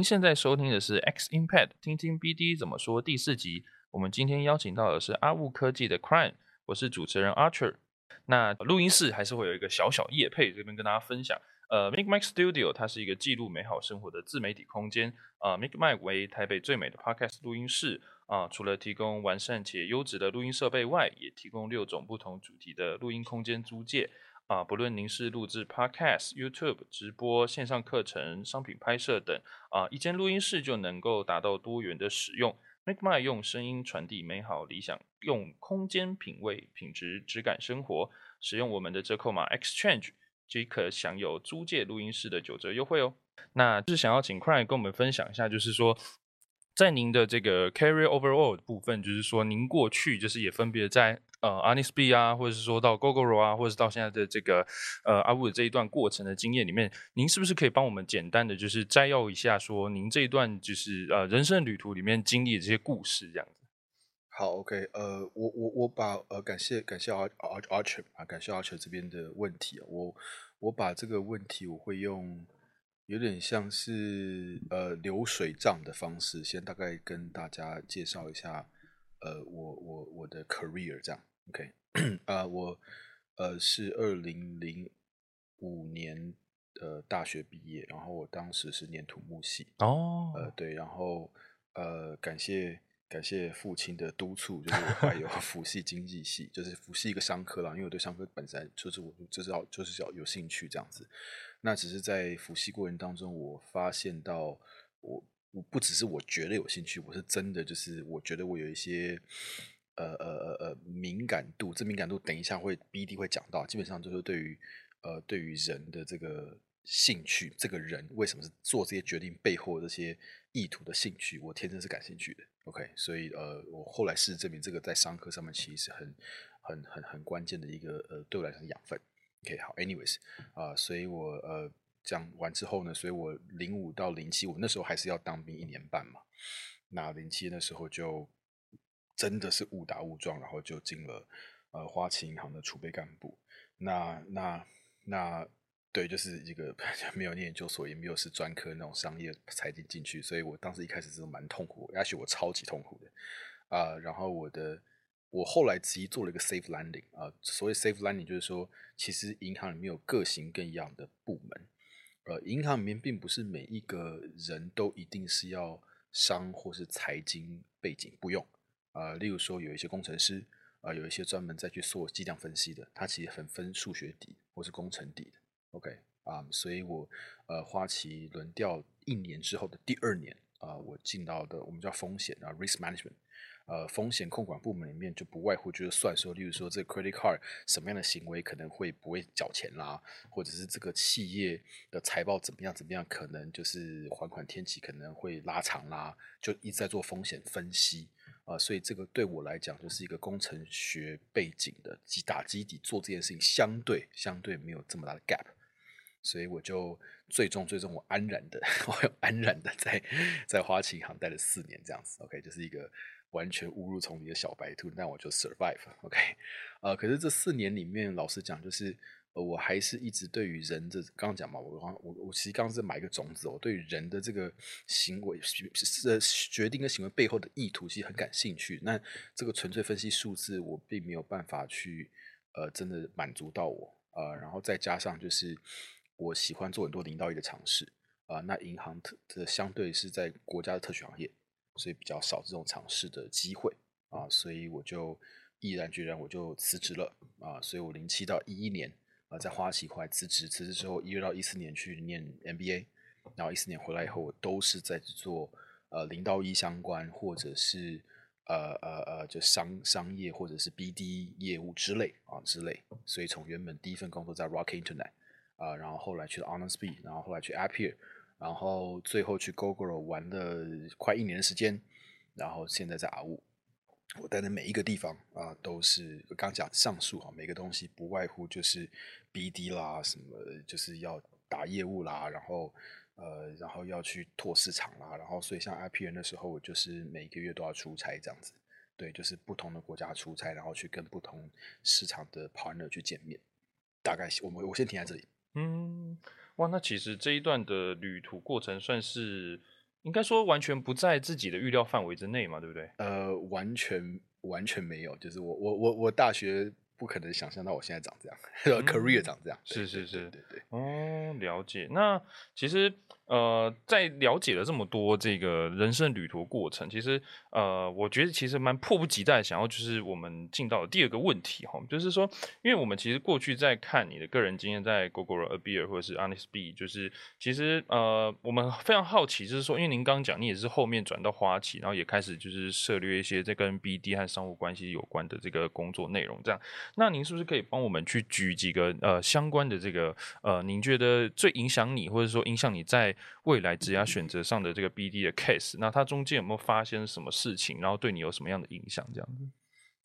您现在收听的是 X Impact，听听 BD 怎么说第四集。我们今天邀请到的是阿雾科技的 Crime，我是主持人 Archer。那录音室还是会有一个小小夜配，这边跟大家分享。呃，Make Mike Studio 它是一个记录美好生活的自媒体空间。啊，Make Mike 为台北最美的 Podcast 录音室。啊，除了提供完善且优质的录音设备外，也提供六种不同主题的录音空间租借。啊，不论您是录制 Podcast、YouTube 直播、线上课程、商品拍摄等，啊，一间录音室就能够达到多元的使用。Make My 用声音传递美好理想，用空间品味品质质感生活。使用我们的折扣码 Exchange，即可享有租借录音室的九折优惠哦。那就是想要请 Cry 跟我们分享一下，就是说。在您的这个 carry overall 的部分，就是说您过去就是也分别在呃 a n i s b 啊，或者是说到 Gogoro 啊，或者是到现在的这个呃阿布的这一段过程的经验里面，您是不是可以帮我们简单的就是摘要一下，说您这一段就是呃人生旅途里面经历的这些故事这样子？好，OK，呃，我我我把呃感谢感谢 Archer 啊，感谢 Archer 这边的问题，我我把这个问题我会用。有点像是呃流水账的方式，先大概跟大家介绍一下，呃，我我我的 career 这样，OK，啊，我呃是二零零五年呃大学毕业，然后我当时是念土木系哦，呃对，然后呃感谢感谢父亲的督促，就是我还有 辅系经济系，就是辅系一个商科啦，因为我对商科本身就是我就是要就是要有兴趣这样子。那只是在辅系过程当中，我发现到我我不只是我觉得有兴趣，我是真的就是我觉得我有一些呃呃呃呃敏感度，这敏感度等一下会 B D 会讲到，基本上就是对于呃对于人的这个兴趣，这个人为什么是做这些决定背后这些意图的兴趣，我天生是感兴趣的。OK，所以呃我后来事实证明，这个在商科上面其实是很很很很关键的一个呃对我来讲养分。OK，好，anyways，啊，所以我呃讲完之后呢，所以我零五到零七，我那时候还是要当兵一年半嘛。那零七那时候就真的是误打误撞，然后就进了呃花旗银行的储备干部。那那那对，就是一个 没有念研究所，也没有是专科那种商业财经进去，所以我当时一开始是蛮痛苦，而且我超级痛苦的啊。然后我的。我后来直接做了一个 safe landing 啊，所谓 safe landing 就是说，其实银行里面有各型各样的部门，呃，银行里面并不是每一个人都一定是要商或是财经背景，不用啊。例如说，有一些工程师啊，有一些专门在去做计量分析的，他其实很分数学底或是工程底的。OK 啊，所以我呃花旗轮调一年之后的第二年啊，我进到的我们叫风险啊 risk management。呃，风险控管部门里面就不外乎就是算说，例如说这 credit card 什么样的行为可能会不会缴钱啦，或者是这个企业的财报怎么样怎么样，可能就是还款天期可能会拉长啦，就一直在做风险分析啊。所以这个对我来讲就是一个工程学背景的基打基底做这件事情，相对相对没有这么大的 gap，所以我就最终最终我安然的，我安然的在在花旗银行待了四年这样子，OK，就是一个。完全误入丛林的小白兔，那我就 survive，OK，呃，可是这四年里面，老实讲，就是呃，我还是一直对于人的，刚刚讲嘛，我我我其实刚是买一个种子，我对于人的这个行为是决定跟行为背后的意图，其实很感兴趣。那这个纯粹分析数字，我并没有办法去呃，真的满足到我呃，然后再加上就是我喜欢做很多零到一的尝试啊，那银行特的相对是在国家的特许行业。所以比较少这种尝试的机会啊，所以我就毅然决然我就辞职了啊，所以我零七到一一年啊在花旗后来辞职，辞职之后一月到一四年去念 MBA，然后一四年回来以后我都是在做呃零到一相关或者是呃呃呃就商商业或者是 BD 业务之类啊之类，所以从原本第一份工作在 Rock Internet 啊，然后后来去了 Honesty，然后后来去 Appier。然后最后去 Google 玩了快一年的时间，然后现在在阿雾，我待的每一个地方啊，都是刚讲上述啊，每个东西不外乎就是 BD 啦，什么就是要打业务啦，然后呃，然后要去拓市场啦，然后所以像 IPN 的时候，我就是每一个月都要出差这样子，对，就是不同的国家出差，然后去跟不同市场的 partner 去见面，大概我们我先停在这里，嗯。哇，那其实这一段的旅途过程算是应该说完全不在自己的预料范围之内嘛，对不对？呃，完全完全没有，就是我我我我大学不可能想象到我现在长这样、c a r e e r 长这样，对是是是对对对。哦，了解。那其实呃，在了解了这么多这个人生旅途过程，其实呃，我觉得其实蛮迫不及待想要就是我们进到第二个问题哈，就是说，因为我们其实过去在看你的个人经验，在 Google、a b e r 或者是 Honest B，就是其实呃，我们非常好奇，就是说，因为您刚刚讲你也是后面转到花旗，然后也开始就是涉猎一些在跟 BD 和商务关系有关的这个工作内容，这样，那您是不是可以帮我们去举几个呃相关的这个呃，您觉得最影响你，或者说影响你在未来职业选择上的这个 BD 的 case，那它中间有没有发生什么事情，然后对你有什么样的影响？这样子。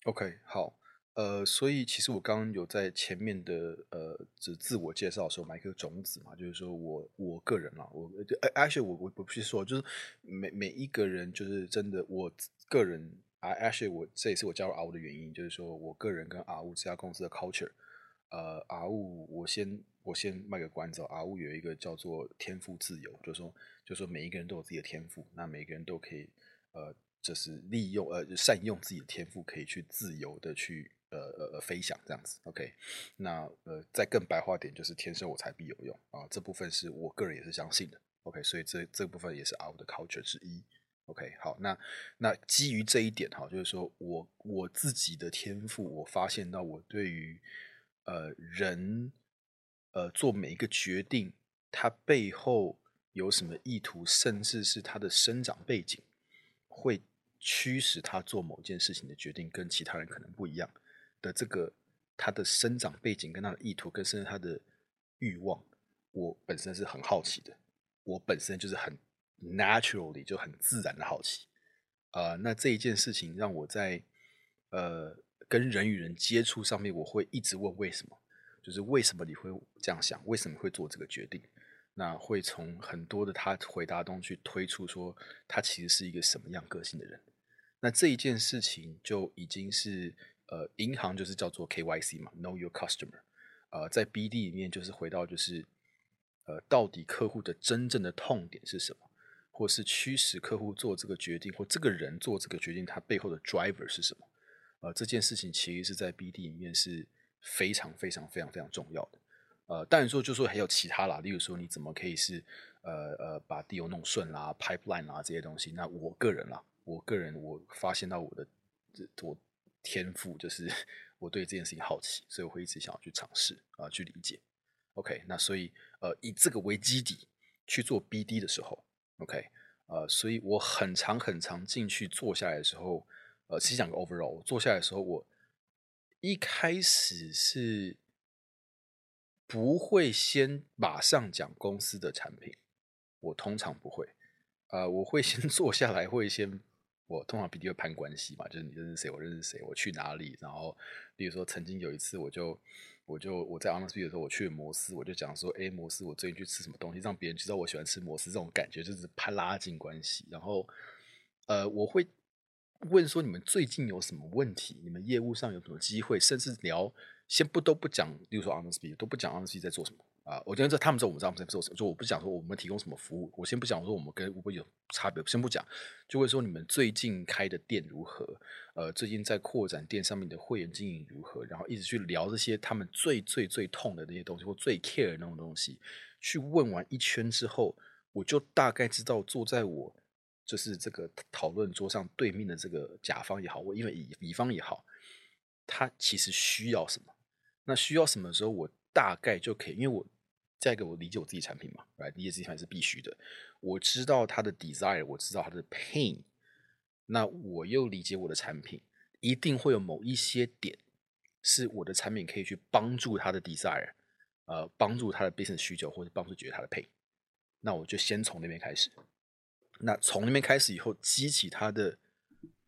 OK，好，呃，所以其实我刚刚有在前面的呃自自我介绍的时候埋一颗种子嘛，就是说我我个人啦，我就 actually 我我我必须说，就是每每一个人就是真的我个人啊，actually 我这也是我加入 R 五的原因，就是说我个人跟 R 五这家公司的 culture，呃，R 五我先我先卖个关子，R 五有一个叫做天赋自由，就是说就是说每一个人都有自己的天赋，那每个人都可以呃。就是利用呃善用自己的天赋，可以去自由的去呃呃呃飞翔这样子。OK，那呃再更白话点，就是天生我材必有用啊，这部分是我个人也是相信的。OK，所以这这部分也是 R 的 culture 之一。OK，好，那那基于这一点哈，就是说我我自己的天赋，我发现到我对于呃人呃做每一个决定，它背后有什么意图，甚至是他的生长背景，会驱使他做某件事情的决定跟其他人可能不一样。的这个他的生长背景跟他的意图跟甚至他的欲望，我本身是很好奇的，我本身就是很 naturally 就很自然的好奇，呃，那这一件事情让我在呃跟人与人接触上面，我会一直问为什么，就是为什么你会这样想，为什么会做这个决定？那会从很多的他回答中去推出说，他其实是一个什么样个性的人。那这一件事情就已经是呃，银行就是叫做 KYC 嘛，Know Your Customer。呃，在 BD 里面就是回到就是呃，到底客户的真正的痛点是什么，或是驱使客户做这个决定，或这个人做这个决定，他背后的 driver 是什么？呃，这件事情其实是在 BD 里面是非常非常非常非常重要的。呃，当然说就说还有其他啦，例如说你怎么可以是呃呃把 deal 弄顺啦、pipeline 啦这些东西。那我个人啦，我个人我发现到我的这我天赋就是我对这件事情好奇，所以我会一直想要去尝试啊、去理解。OK，那所以呃以这个为基底去做 BD 的时候，OK，呃，所以我很长很长进去坐下来的时候，呃，其实讲个 overall，我坐下来的时候，我一开始是不会先马上讲公司的产品，我通常不会，呃，我会先 坐下来，会先我通常 BD 会攀关系嘛，就是你认识谁，我认识谁，我去哪里，然后比如说曾经有一次，我就我就我在 Honest B 的时候，我去摩斯，我就讲说，哎，摩斯我最近去吃什么东西，让别人知道我喜欢吃摩斯，这种感觉就是攀拉近关系，然后呃，我会问说你们最近有什么问题，你们业务上有什么机会，甚至聊。先不都不讲，例如说 Honest B 都不讲 Honest B 在做什么啊？我觉得这他们知道我们知道我们在做什么，就我不讲说我们提供什么服务，我先不讲说我们跟 Uber 有差别，先不讲，就会说你们最近开的店如何？呃，最近在扩展店上面的会员经营如何？然后一直去聊这些他们最最最痛的那些东西，或最 care 的那种东西。去问完一圈之后，我就大概知道坐在我就是这个讨论桌上对面的这个甲方也好，我因为乙乙方也好，他其实需要什么。那需要什么时候，我大概就可以，因为我再一个我理解我自己产品嘛，来理解自己产品是必须的。我知道他的 desire，我知道他的 pain，那我又理解我的产品，一定会有某一些点是我的产品可以去帮助他的 desire，呃，帮助他的 business 需求，或者帮助解决他的 pain。那我就先从那边开始。那从那边开始以后，激起他的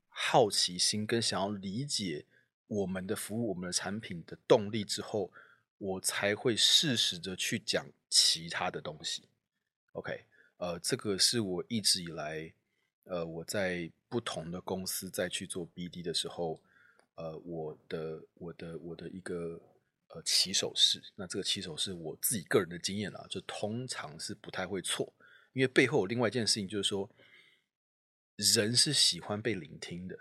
好奇心跟想要理解。我们的服务、我们的产品的动力之后，我才会适时的去讲其他的东西。OK，呃，这个是我一直以来，呃，我在不同的公司再去做 BD 的时候，呃，我的、我的、我的一个呃起手式。那这个起手式我自己个人的经验啊，就通常是不太会错，因为背后有另外一件事情，就是说人是喜欢被聆听的。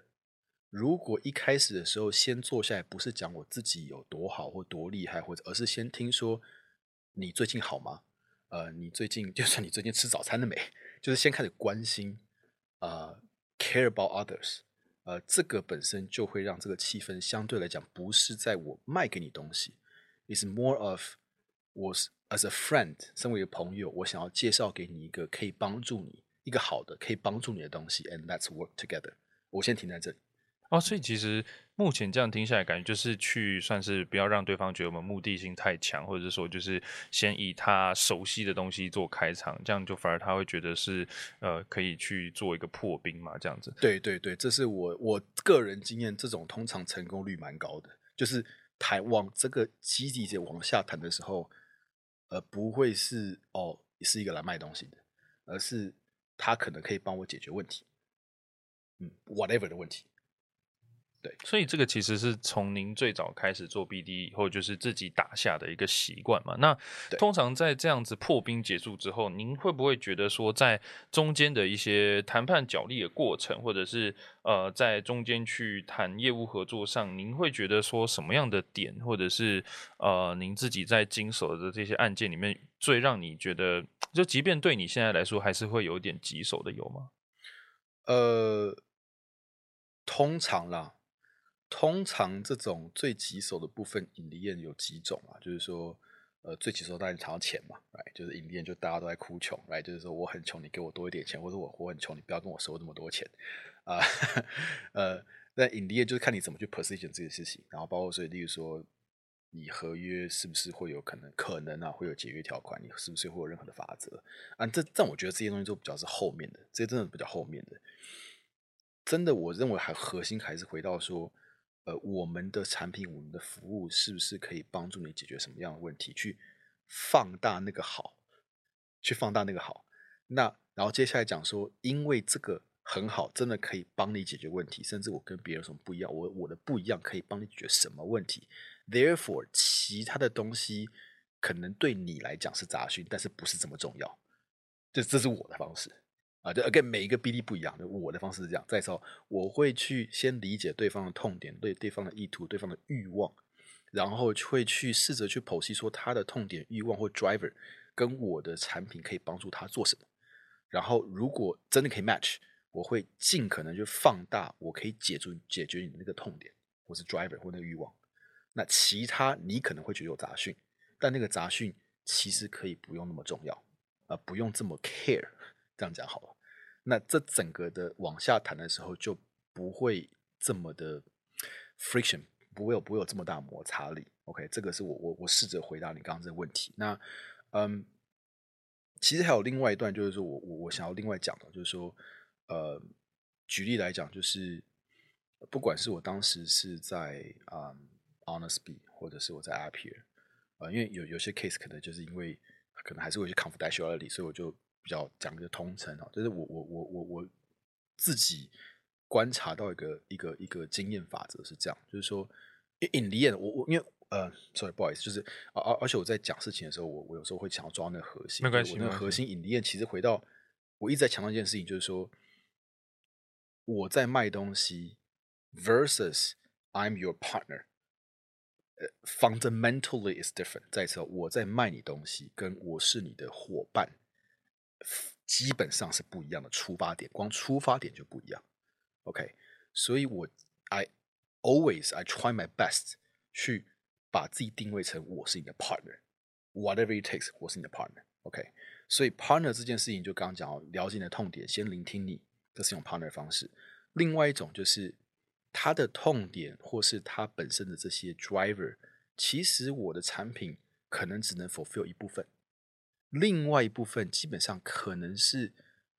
如果一开始的时候先坐下来，不是讲我自己有多好或多厉害，或者而是先听说你最近好吗？呃，你最近 就算你最近吃早餐了没？就是先开始关心，呃，care about others，呃，这个本身就会让这个气氛相对来讲不是在我卖给你东西，is more of 我 as a friend，身为一个朋友，我想要介绍给你一个可以帮助你一个好的可以帮助你的东西，and let's work together。我先停在这里。哦，所以其实目前这样听下来，感觉就是去算是不要让对方觉得我们目的性太强，或者是说就是先以他熟悉的东西做开场，这样就反而他会觉得是呃可以去做一个破冰嘛，这样子。对对对，这是我我个人经验，这种通常成功率蛮高的，就是谈往这个基底者往下谈的时候，而，不会是哦是一个来卖东西的，而是他可能可以帮我解决问题，嗯，whatever 的问题。对，所以这个其实是从您最早开始做 BD 以后，就是自己打下的一个习惯嘛。那通常在这样子破冰结束之后，您会不会觉得说，在中间的一些谈判角力的过程，或者是呃，在中间去谈业务合作上，您会觉得说什么样的点，或者是呃，您自己在经手的这些案件里面，最让你觉得，就即便对你现在来说，还是会有点棘手的有吗？呃，通常啦。通常这种最棘手的部分，引力宴有几种啊？就是说，呃，最棘手当然谈到钱嘛，来，就是引力宴就大家都在哭穷，来，就是说我很穷，你给我多一点钱，或者我我很穷，你不要跟我收那么多钱啊。呃，那引力宴就是看你怎么去 position 这件事情，然后包括所以，例如说，你合约是不是会有可能可能啊会有解约条款？你是不是会有任何的法则啊？这但我觉得这些东西都比较是后面的，这些真的比较后面的。真的，我认为还核心还是回到说。呃，我们的产品，我们的服务，是不是可以帮助你解决什么样的问题？去放大那个好，去放大那个好。那然后接下来讲说，因为这个很好，真的可以帮你解决问题，甚至我跟别人有什么不一样，我我的不一样可以帮你解决什么问题？Therefore，其他的东西可能对你来讲是杂讯，但是不是这么重要。这这是我的方式。啊，就给每一个 BD 不一样，我的方式是这样。再说，我会去先理解对方的痛点，对对方的意图、对方的欲望，然后会去试着去剖析说他的痛点、欲望或 driver 跟我的产品可以帮助他做什么。然后如果真的可以 match，我会尽可能就放大我可以解除解决你的那个痛点，或是 driver 或那个欲望。那其他你可能会觉得有杂讯，但那个杂讯其实可以不用那么重要，啊，不用这么 care。这样讲好了。那这整个的往下谈的时候，就不会这么的 friction，不会有不会有这么大摩擦力。OK，这个是我我我试着回答你刚刚这个问题。那嗯，其实还有另外一段，就是说我我我想要另外讲的，就是说呃，举例来讲，就是不管是我当时是在啊 Honest B，或者是我在 Appier，呃，因为有有些 case 可能就是因为可能还是会去 confidentiality，所以我就。比较讲一个通称啊，就是我我我我我自己观察到一个一个一个经验法则是这样，就是说引力眼，我我因为呃，sorry，不好意思，就是而而而且我在讲事情的时候，我我有时候会想要抓那个核心，没关系，那个核心引力眼其实回到我一直在强调一件事情，就是说我在卖东西 versus I'm your partner，呃，fundamentally is different。再次，我在卖你东西，跟我是你的伙伴。基本上是不一样的出发点，光出发点就不一样。OK，所以我 I always I try my best 去把自己定位成我是你的 partner，whatever it takes，我是你的 partner。OK，所以 partner 这件事情就刚刚讲哦，了解你的痛点，先聆听你，这是用 partner 方式。另外一种就是他的痛点或是他本身的这些 driver，其实我的产品可能只能 fulfill 一部分。另外一部分基本上可能是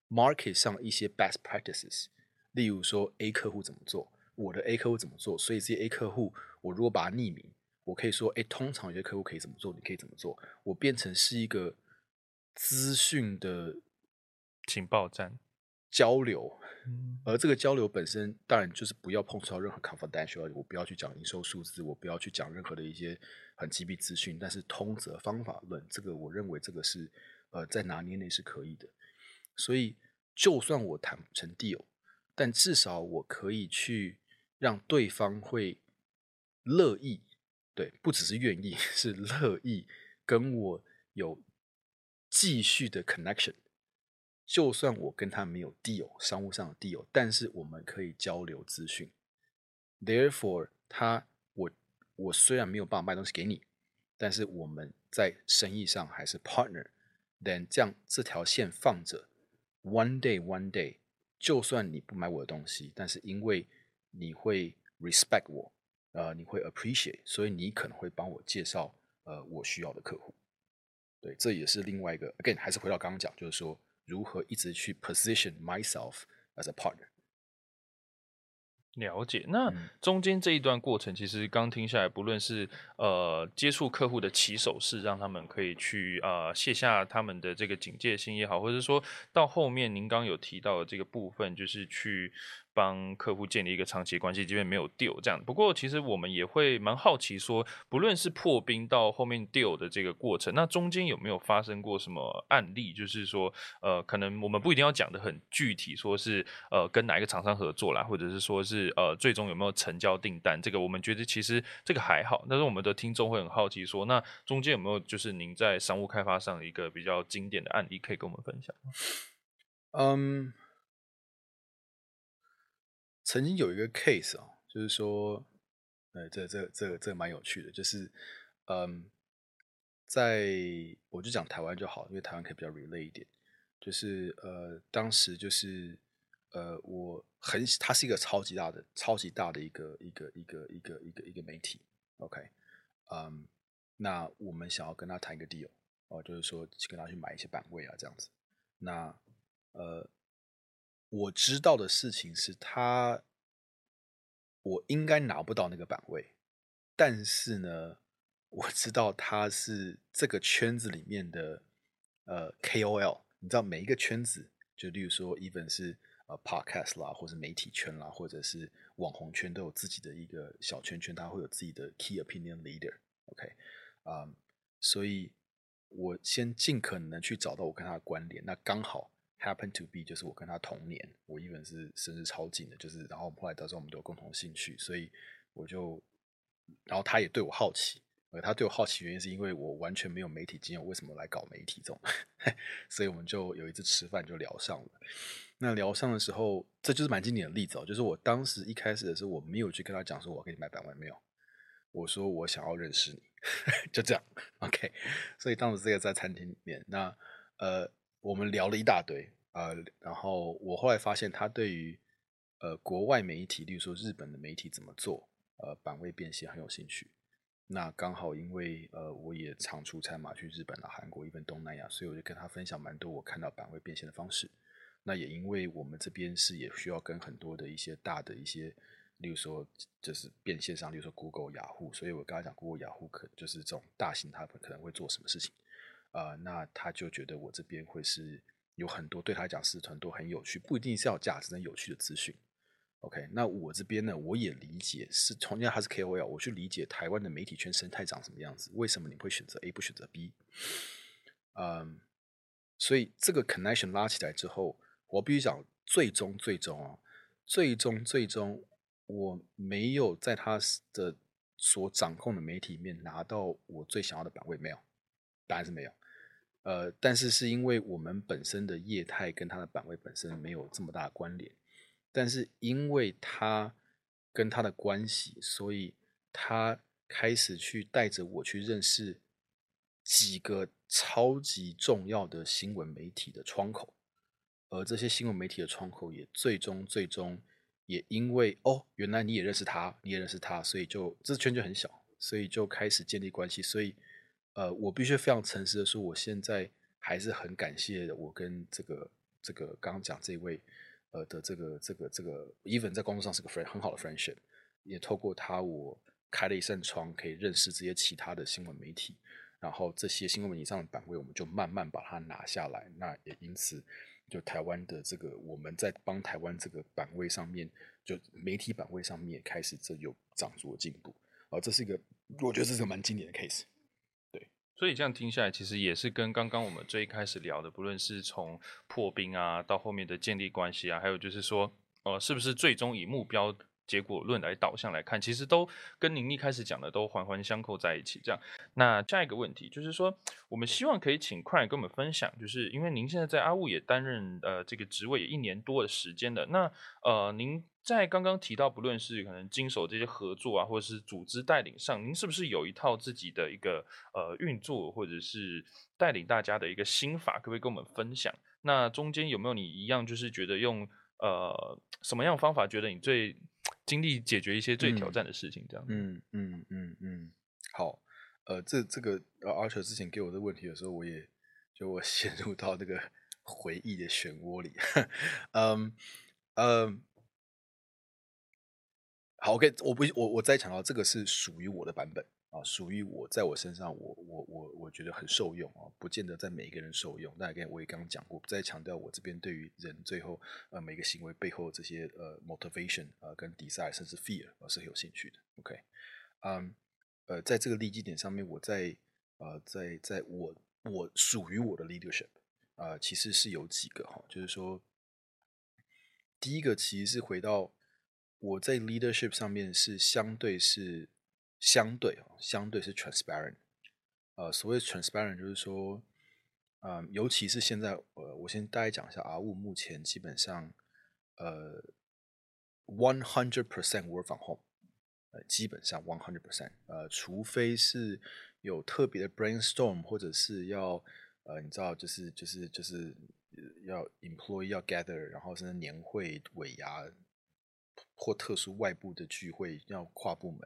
market 上一些 best practices，例如说 A 客户怎么做，我的 A 客户怎么做，所以这些 A 客户，我如果把它匿名，我可以说，哎，通常有些客户可以怎么做，你可以怎么做，我变成是一个资讯的情报站。交流，而这个交流本身当然就是不要碰触到任何 confidential，我不要去讲营收数字，我不要去讲任何的一些很机密资讯。但是通则方法论，这个我认为这个是呃在拿捏内是可以的。所以就算我谈不成 deal，但至少我可以去让对方会乐意，对，不只是愿意，是乐意跟我有继续的 connection。就算我跟他没有 deal，商务上的 deal，但是我们可以交流资讯。Therefore，他我我虽然没有办法卖东西给你，但是我们在生意上还是 partner。Then 这样这条线放着，one day one day，就算你不买我的东西，但是因为你会 respect 我，呃，你会 appreciate，所以你可能会帮我介绍呃我需要的客户。对，这也是另外一个 again，还是回到刚刚讲，就是说。如何一直去 position myself as a partner？了解，那中间这一段过程，其实刚听下来，不论是呃接触客户的起手式，让他们可以去呃卸下他们的这个警戒心也好，或者说到后面您刚有提到的这个部分，就是去。帮客户建立一个长期关系，即便没有 deal 这样。不过，其实我们也会蛮好奇，说不论是破冰到后面 deal 的这个过程，那中间有没有发生过什么案例？就是说，呃，可能我们不一定要讲的很具体，说是呃跟哪一个厂商合作啦，或者是说是呃最终有没有成交订单？这个我们觉得其实这个还好。但是我们的听众会很好奇，说那中间有没有就是您在商务开发上一个比较经典的案例可以跟我们分享？嗯。曾经有一个 case 啊，就是说，呃，这这这这蛮有趣的，就是，嗯，在我就讲台湾就好，因为台湾可以比较 relate 一点，就是呃，当时就是呃，我很，它是一个超级大的、超级大的一个一个一个一个一个一个媒体，OK，嗯，那我们想要跟他谈一个 deal，哦，就是说去跟他去买一些版位啊，这样子，那呃。我知道的事情是他，我应该拿不到那个版位，但是呢，我知道他是这个圈子里面的呃 KOL。你知道每一个圈子，就例如说，even 是呃 podcast 啦，或者媒体圈啦，或者是网红圈，都有自己的一个小圈圈，他会有自己的 key opinion leader。OK，啊，所以我先尽可能去找到我跟他的关联，那刚好。Happen to be 就是我跟他同年，我一本是生日超近的，就是然后后来到时候我们都有共同兴趣，所以我就，然后他也对我好奇，呃，他对我好奇原因是因为我完全没有媒体经验，我为什么来搞媒体这种，所以我们就有一次吃饭就聊上了。那聊上的时候，这就是蛮经典的例子哦，就是我当时一开始的时候，我没有去跟他讲说我要给你买百万，没有，我说我想要认识你，就这样，OK。所以当时这个在餐厅里面，那呃。我们聊了一大堆，呃，然后我后来发现他对于呃国外媒体，例如说日本的媒体怎么做，呃版位变现很有兴趣。那刚好因为呃我也常出差嘛，去日本啊、韩国、一份东南亚，所以我就跟他分享蛮多我看到版位变现的方式。那也因为我们这边是也需要跟很多的一些大的一些，例如说就是变现上，例如说 Google、雅虎，所以我刚才讲 Google、雅虎可就是这种大型，他们可能会做什么事情。啊，那他就觉得我这边会是有很多对他来讲是很多很有趣，不一定是要价值，但有趣的资讯。OK，那我这边呢，我也理解是同样他是 KOL，我去理解台湾的媒体圈生态长什么样子，为什么你会选择 A 不选择 B？嗯，所以这个 connection 拉起来之后，我必须讲，最终最终啊，最终最终我没有在他的所掌控的媒体里面拿到我最想要的版位，没有，答案是没有。呃，但是是因为我们本身的业态跟它的版位本身没有这么大关联，但是因为它跟它的关系，所以他开始去带着我去认识几个超级重要的新闻媒体的窗口，而这些新闻媒体的窗口也最终最终也因为哦，原来你也认识他，你也认识他，所以就这圈就很小，所以就开始建立关系，所以。呃，我必须非常诚实的说，我现在还是很感谢我跟这个这个刚刚讲这位呃的这个这个这个，even 在工作上是个 friend 很好的 friendship，也透过他我开了一扇窗，可以认识这些其他的新闻媒体，然后这些新闻媒体上的版位，我们就慢慢把它拿下来。那也因此，就台湾的这个我们在帮台湾这个版位上面，就媒体版位上面开始这有长足的进步。啊，这是一个我觉得这是个蛮经典的 case。所以这样听下来，其实也是跟刚刚我们最一开始聊的，不论是从破冰啊，到后面的建立关系啊，还有就是说，呃，是不是最终以目标结果论来导向来看，其实都跟您一开始讲的都环环相扣在一起。这样，那下一个问题就是说，我们希望可以请快跟我们分享，就是因为您现在在阿雾也担任呃这个职位也一年多的时间了，那呃您。在刚刚提到，不论是可能经手这些合作啊，或者是组织带领上，您是不是有一套自己的一个呃运作，或者是带领大家的一个心法，可不可以跟我们分享？那中间有没有你一样，就是觉得用呃什么样方法，觉得你最经历解决一些最挑战的事情？这样？嗯嗯嗯嗯，好，呃，这这个呃，Archer 之前给我的问题的时候，我也就我 陷入到那个回忆的漩涡里，嗯 嗯。好，OK，我不，我我再强调，这个是属于我的版本啊，属于我在我身上，我我我我觉得很受用啊，不见得在每一个人受用。那跟我也刚刚讲过，不再强调我这边对于人最后呃每个行为背后这些呃 motivation 啊跟 desire 甚至 fear 啊是很有兴趣的。OK，嗯呃，在这个利基点上面，我在呃在在我我属于我的 leadership 啊，其实是有几个哈，就是说第一个其实是回到。我在 leadership 上面是相对是相对啊，相对是 transparent。呃，所谓 transparent 就是说，嗯，尤其是现在，呃，我先大概讲一下，R 五目前基本上，呃，one hundred percent work from home，呃，基本上 one hundred percent，呃，除非是有特别的 brainstorm，或者是要，呃，你知道，就是就是就是要 employee 要 gather，然后甚至年会尾牙。或特殊外部的聚会要跨部门，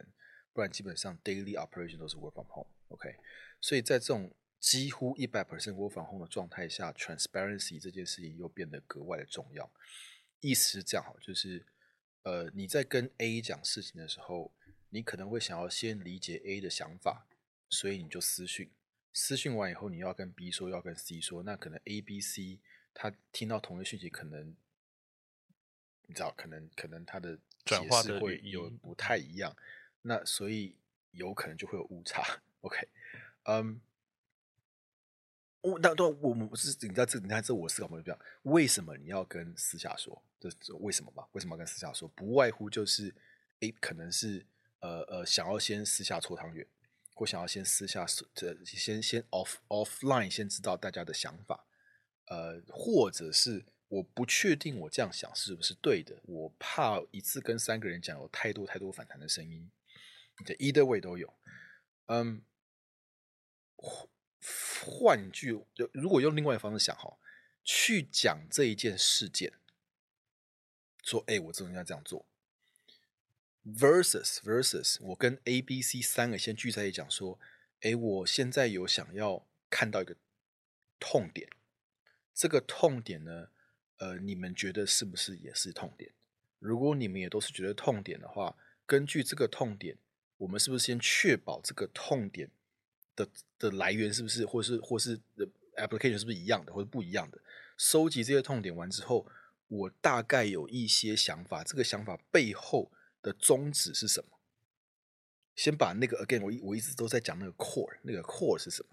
不然基本上 daily operation 都是 work from home。OK，所以在这种几乎一百 percent work from home 的状态下，transparency 这件事情又变得格外的重要。意思是这样哈，就是呃你在跟 A 讲事情的时候，你可能会想要先理解 A 的想法，所以你就私讯，私讯完以后你要跟 B 说，要跟 C 说，那可能 A、B、C 他听到同一个讯息可能。你知道，可能可能它的转化的会有不太一样，那所以有可能就会有误差。OK，嗯，我那都我们是你知道这你看这我思考模式这样，为什么你要跟私下说？这为什么吧？为什么要跟私下说？不外乎就是诶，可能是呃呃，想要先私下搓汤圆，或想要先私下这先先 off offline 先知道大家的想法，呃，或者是。我不确定我这样想是不是对的，我怕一次跟三个人讲有太多太多反弹的声音，这 either way 都有。嗯，换句如果用另外一个方式想哈，去讲这一件事件，说哎，我这种应该这样做，versus versus 我跟 A、B、C 三个先聚在一起讲说，哎，我现在有想要看到一个痛点，这个痛点呢？呃，你们觉得是不是也是痛点？如果你们也都是觉得痛点的话，根据这个痛点，我们是不是先确保这个痛点的的来源是不是，或是或是 application 是不是一样的，或者不一样的？收集这些痛点完之后，我大概有一些想法，这个想法背后的宗旨是什么？先把那个 again，我一我一直都在讲那个 core，那个 core 是什么？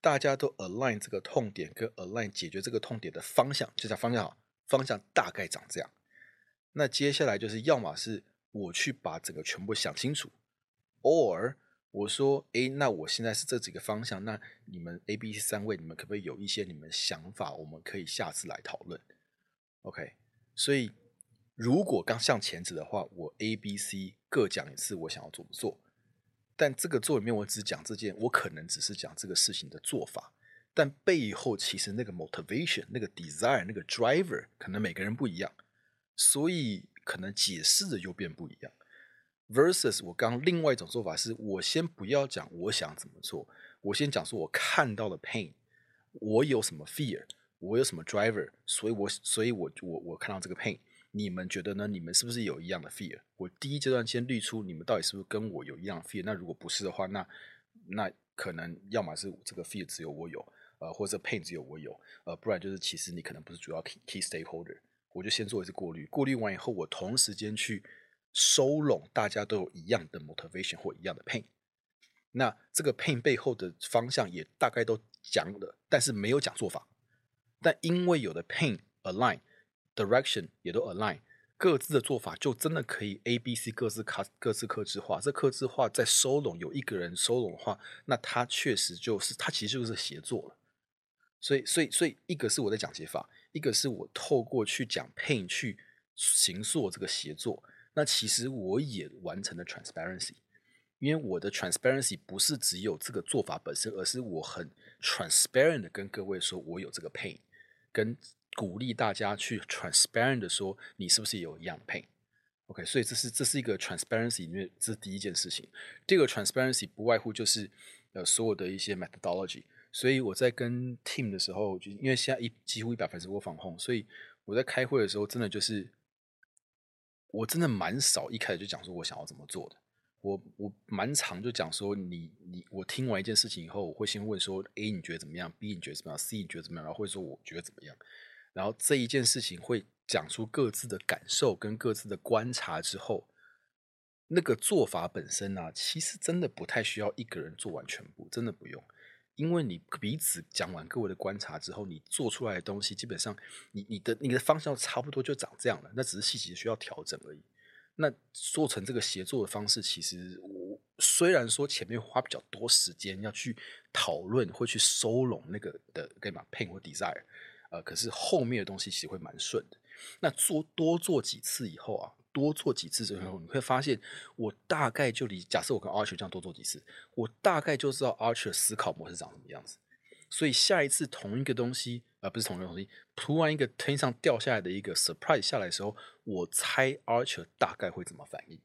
大家都 align 这个痛点跟 align 解决这个痛点的方向，就叫方向好。方向大概长这样，那接下来就是要么是我去把整个全部想清楚，or 我说，哎，那我现在是这几个方向，那你们 A、B、C 三位，你们可不可以有一些你们想法，我们可以下次来讨论？OK，所以如果刚向前指的话，我 A、B、C 各讲一次，我想要怎么做，但这个做里面我只讲这件，我可能只是讲这个事情的做法。但背后其实那个 motivation、那个 desire、那个 driver 可能每个人不一样，所以可能解释的又变不一样。versus 我刚另外一种做法是，我先不要讲我想怎么做，我先讲说我看到了 pain，我有什么 fear，我有什么 driver，所以我所以我我我看到这个 pain，你们觉得呢？你们是不是有一样的 fear？我第一阶段先滤出你们到底是不是跟我有一样的 fear？那如果不是的话，那那可能要么是这个 fear 只有我有。呃，或者 pain 只有我有，呃，不然就是其实你可能不是主要 key key stakeholder，我就先做一次过滤，过滤完以后，我同时间去收拢大家都有一样的 motivation 或一样的 pain，那这个 pain 背后的方向也大概都讲了，但是没有讲做法。但因为有的 pain align direction 也都 align，各自的做法就真的可以 A、B、C 各自卡各自克制化。这克制化在收拢有一个人收拢的话，那他确实就是他其实就是协作了。所以，所以，所以一个是我在讲解法，一个是我透过去讲 pain 去形塑这个协作。那其实我也完成了 transparency。因为我的 transparency 不是只有这个做法本身，而是我很 transparent 的跟各位说，我有这个 pain，跟鼓励大家去 transparent 的说，你是不是有一样的 pain？OK，所以这是这是一个 transparency 里面这是第一件事情。第二个 transparency 不外乎就是呃所有的一些 methodology。所以我在跟 team 的时候，就因为现在一几乎一百分之我防控，所以我在开会的时候，真的就是我真的蛮少一开始就讲说我想要怎么做的。我我蛮常就讲说，你你我听完一件事情以后，我会先问说，A 你觉得怎么样？B 你觉得怎么样？C 你觉得怎么样？然后会说我觉得怎么样？然后这一件事情会讲出各自的感受跟各自的观察之后，那个做法本身呢，其实真的不太需要一个人做完全部，真的不用，因为你彼此讲完各位的观察之后，你做出来的东西基本上，你你的你的方向差不多就长这样了，那只是细节需要调整而已。那做成这个协作的方式，其实我虽然说前面花比较多时间要去讨论，会去收拢那个的干嘛 pain 或 desire，呃，可是后面的东西其实会蛮顺的。那做多做几次以后啊，多做几次之后，你会发现，我大概就离假设我跟 Archer 这样多做几次，我大概就知道 Archer 思考模式长什么样子。所以下一次同一个东西，而不是同一个东西，突然一个天上掉下来的一个 surprise 下来的时候，我猜 Archer 大概会怎么反应。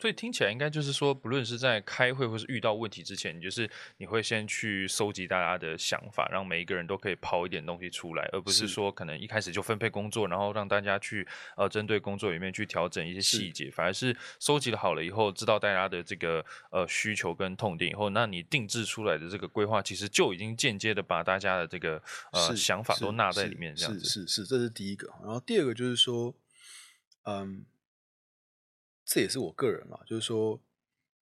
所以听起来应该就是说，不论是在开会或是遇到问题之前，你就是你会先去收集大家的想法，让每一个人都可以抛一点东西出来，而不是说可能一开始就分配工作，然后让大家去呃针对工作里面去调整一些细节，反而是收集了好了以后，知道大家的这个呃需求跟痛点以后，那你定制出来的这个规划，其实就已经间接的把大家的这个呃想法都纳在里面，这样子是是，这是第一个。然后第二个就是说，嗯。这也是我个人啦，就是说，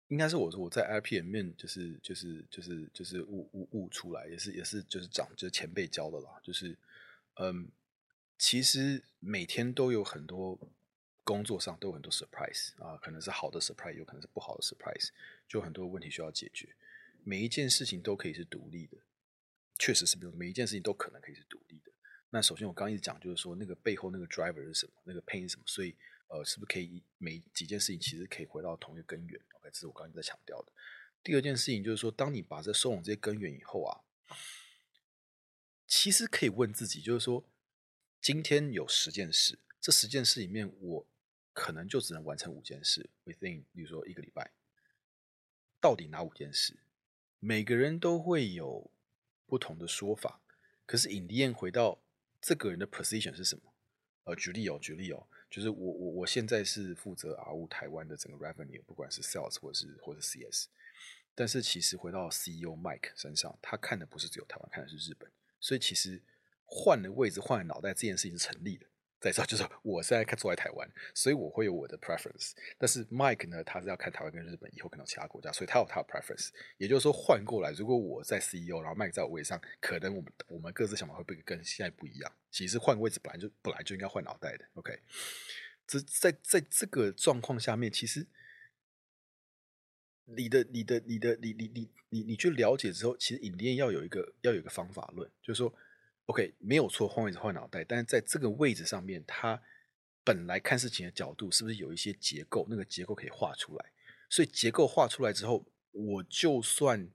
应该是我我在 IP 里面，就是就是就是就是悟悟悟出来，也是也是就是长就是前辈教的啦，就是嗯，其实每天都有很多工作上都有很多 surprise 啊，可能是好的 surprise，有可能是不好的 surprise，就很多问题需要解决。每一件事情都可以是独立的，确实是没有每一件事情都可能可以是独立的。那首先我刚一直讲就是说，那个背后那个 driver 是什么，那个 pain 是什么，所以。呃，是不是可以每几件事情其实可以回到同一个根源？OK，这是我刚才在强调的。第二件事情就是说，当你把这收拢这些根源以后啊，其实可以问自己，就是说，今天有十件事，这十件事里面，我可能就只能完成五件事，within，比如说一个礼拜，到底哪五件事？每个人都会有不同的说法。可是，in the end，回到这个人的 position 是什么？呃，举例哦，举例哦。就是我我我现在是负责 R 五台湾的整个 revenue，不管是 sales 或是或者 CS，但是其实回到 CEO Mike 身上，他看的不是只有台湾，看的是日本，所以其实换了位置换了脑袋这件事情是成立的。再说 就是我现在看坐在台湾，所以我会有我的 preference。但是 Mike 呢，他是要看台湾跟日本，以后可能其他国家，所以他有他的 preference。也就是说，换过来，如果我在 CEO，然后 Mike 在我位上，可能我们我们各自想法会不跟现在不一样？其实换位置本来就本来就应该换脑袋的。OK，这在在这个状况下面，其实你的你的你的你你你你你去了解之后，其实影店要有一个要有一个方法论，就是说。OK，没有错，换位置换脑袋，但是在这个位置上面，它本来看事情的角度是不是有一些结构？那个结构可以画出来。所以结构画出来之后，我就算